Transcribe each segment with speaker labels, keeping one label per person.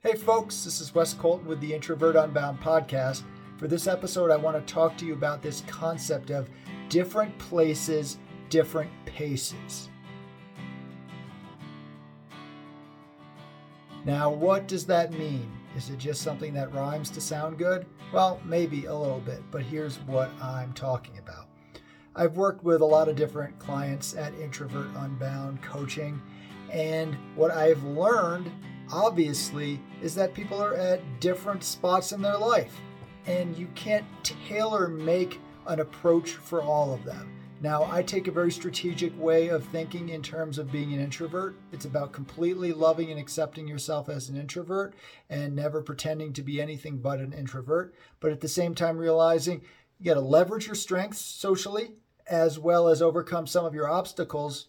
Speaker 1: Hey, folks, this is Wes Colton with the Introvert Unbound podcast. For this episode, I want to talk to you about this concept of different places, different paces. Now, what does that mean? Is it just something that rhymes to sound good? Well, maybe a little bit, but here's what I'm talking about. I've worked with a lot of different clients at Introvert Unbound coaching, and what I've learned obviously is that people are at different spots in their life and you can't tailor make an approach for all of them. Now, I take a very strategic way of thinking in terms of being an introvert. It's about completely loving and accepting yourself as an introvert and never pretending to be anything but an introvert. But at the same time, realizing you got to leverage your strengths socially as well as overcome some of your obstacles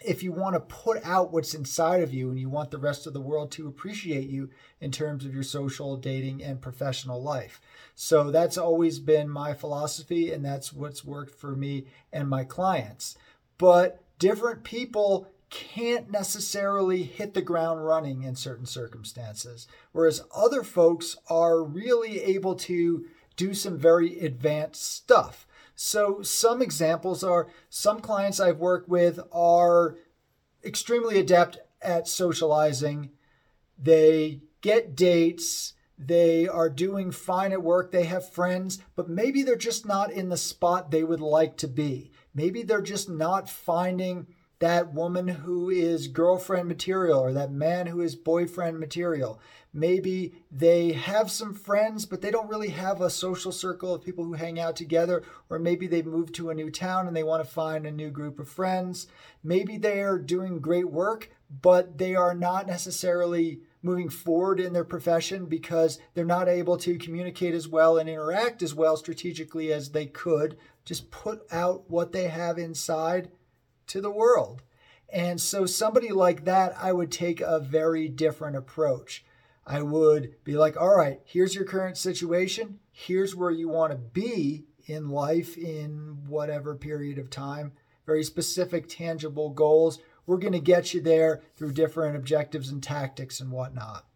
Speaker 1: if you want to put out what's inside of you and you want the rest of the world to appreciate you in terms of your social, dating, and professional life. So that's always been my philosophy, and that's what's worked for me and my clients. But different people can't necessarily hit the ground running in certain circumstances, whereas other folks are really able to do some very advanced stuff. So, some examples are some clients I've worked with are extremely adept at socializing. They get dates. They are doing fine at work. They have friends, but maybe they're just not in the spot they would like to be. Maybe they're just not finding that woman who is girlfriend material or that man who is boyfriend material. Maybe they have some friends, but they don't really have a social circle of people who hang out together. Or maybe they've moved to a new town and they want to find a new group of friends. Maybe they are doing great work, but they are not necessarily moving forward in their profession because they're not able to communicate as well and interact as well strategically as they could. Just put out what they have inside to the world. And so, somebody like that, I would take a very different approach. I would be like, all right, here's your current situation. Here's where you want to be in life in whatever period of time. Very specific, tangible goals. We're going to get you there through different objectives and tactics and whatnot.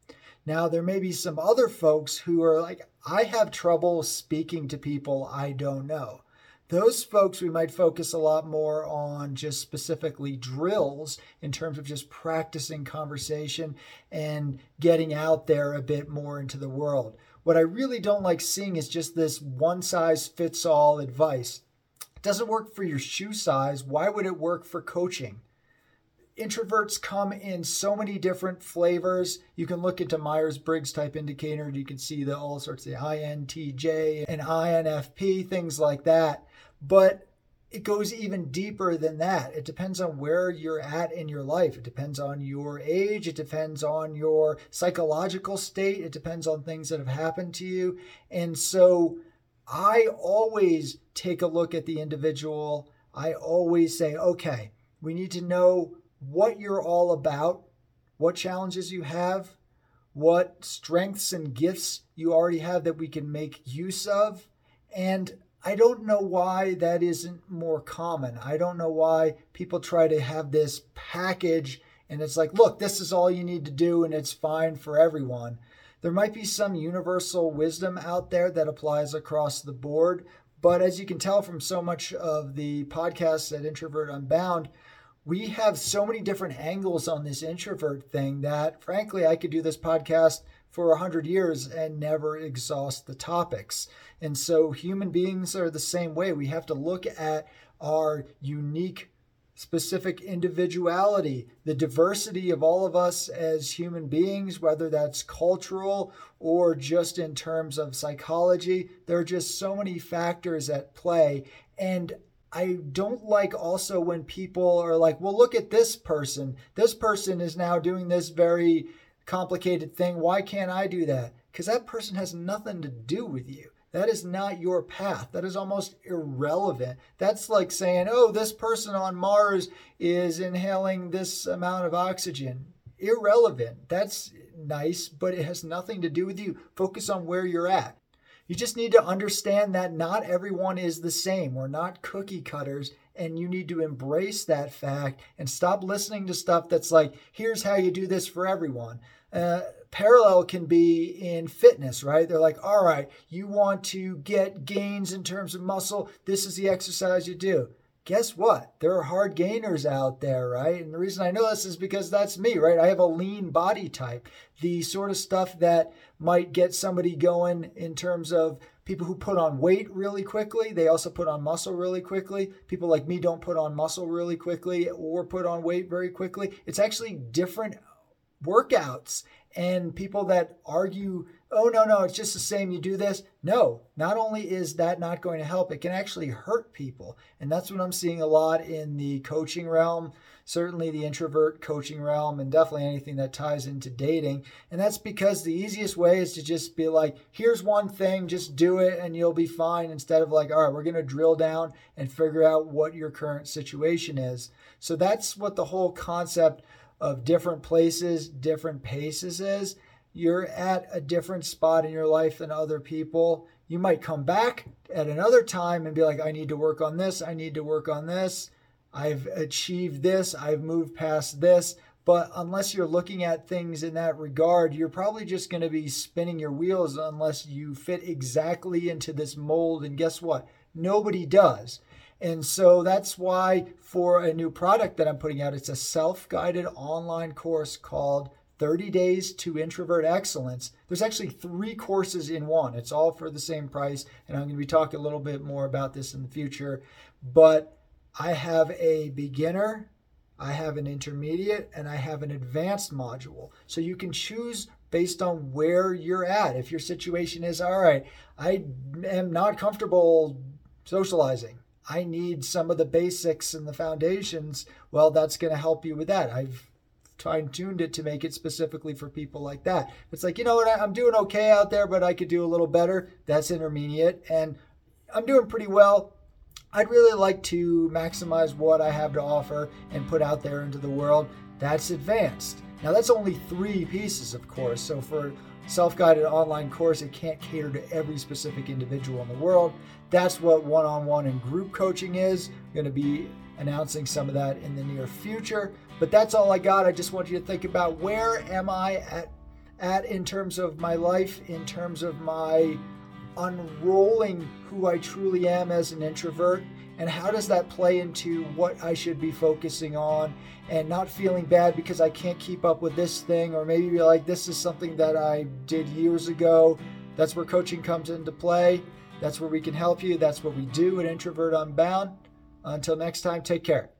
Speaker 1: Now, there may be some other folks who are like, I have trouble speaking to people I don't know those folks we might focus a lot more on just specifically drills in terms of just practicing conversation and getting out there a bit more into the world. What I really don't like seeing is just this one size fits all advice. It doesn't work for your shoe size. Why would it work for coaching? Introverts come in so many different flavors. You can look into Myers Briggs type indicator and you can see the all sorts of INTJ and INFP, things like that. But it goes even deeper than that. It depends on where you're at in your life. It depends on your age. It depends on your psychological state. It depends on things that have happened to you. And so I always take a look at the individual. I always say, okay, we need to know what you're all about, what challenges you have, what strengths and gifts you already have that we can make use of. And I don't know why that isn't more common. I don't know why people try to have this package and it's like, look, this is all you need to do and it's fine for everyone. There might be some universal wisdom out there that applies across the board, but as you can tell from so much of the podcasts at Introvert Unbound, we have so many different angles on this introvert thing that frankly, I could do this podcast for 100 years and never exhaust the topics. And so human beings are the same way. We have to look at our unique specific individuality, the diversity of all of us as human beings, whether that's cultural or just in terms of psychology. There are just so many factors at play. And I don't like also when people are like, well, look at this person. This person is now doing this very complicated thing. Why can't I do that? Because that person has nothing to do with you. That is not your path. That is almost irrelevant. That's like saying, oh, this person on Mars is inhaling this amount of oxygen. Irrelevant. That's nice, but it has nothing to do with you. Focus on where you're at. You just need to understand that not everyone is the same. We're not cookie cutters, and you need to embrace that fact and stop listening to stuff that's like, here's how you do this for everyone. Uh, parallel can be in fitness, right? They're like, all right, you want to get gains in terms of muscle. This is the exercise you do. Guess what? There are hard gainers out there, right? And the reason I know this is because that's me, right? I have a lean body type. The sort of stuff that might get somebody going in terms of people who put on weight really quickly, they also put on muscle really quickly. People like me don't put on muscle really quickly or put on weight very quickly. It's actually different workouts and people that argue oh no no it's just the same you do this. No not only is that not going to help it can actually hurt people. And that's what i'm seeing a lot in the coaching realm certainly the introvert coaching realm and definitely anything that ties into dating. And that's because the easiest way is to just be like here's one thing just do it and you'll be fine instead of like all right we're going to drill down and figure out what your current situation is. So that's what the whole concept of different places, different paces is. You're at a different spot in your life than other people. You might come back at another time and be like, I need to work on this. I need to work on this. I've achieved this. I've moved past this. But unless you're looking at things in that regard, you're probably just going to be spinning your wheels unless you fit exactly into this mold. And guess what? Nobody does. And so that's why for a new product that I'm putting out, it's a self guided online course called 30 Days to Introvert Excellence. There's actually three courses in one. It's all for the same price. And I'm going to be talking a little bit more about this in the future. But I have a beginner, I have an intermediate, and I have an advanced module. So you can choose based on where you're at. If your situation is, all right, I am not comfortable socializing I need some of the basics and the foundations, well, that's going to help you with that. I've fine tuned it to make it specifically for people like that. It's like, you know what, I'm doing okay out there, but I could do a little better. That's intermediate. And I'm doing pretty well. I'd really like to maximize what I have to offer and put out there into the world. That's advanced. Now, that's only three pieces, of course. So, for self-guided online course it can't cater to every specific individual in the world. That's what one-on-one and group coaching is. Going to be announcing some of that in the near future but that's all i got. I just want you to think about where am i at at in terms of my life in terms of my unrolling who i truly am as an introvert and how does that play into what I should be focusing on and not feeling bad because I can't keep up with this thing or maybe be like this is something that I did years ago. That's where coaching comes into play. That's where we can help you. That's what we do at Introvert Unbound. Until next time, take care.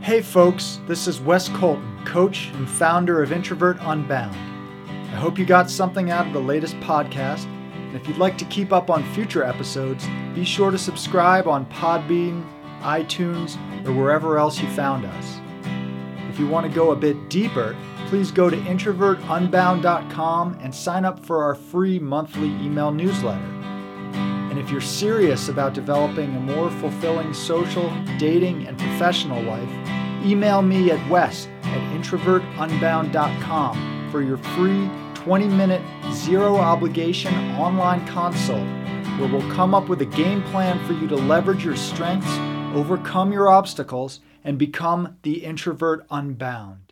Speaker 1: Hey folks, this is Wes Colton, coach and founder of Introvert Unbound. I hope you got something out of the latest podcast and if you'd like to keep up on future episodes, be sure to subscribe on Podbean, iTunes, or wherever else you found us. If you want to go a bit deeper, please go to introvertunbound.com and sign up for our free monthly email newsletter. And if you're serious about developing a more fulfilling social, dating, and professional life, email me at wes at introvertunbound.com for your free 20 minute, zero obligation online consult where we'll come up with a game plan for you to leverage your strengths, overcome your obstacles, and become the introvert unbound.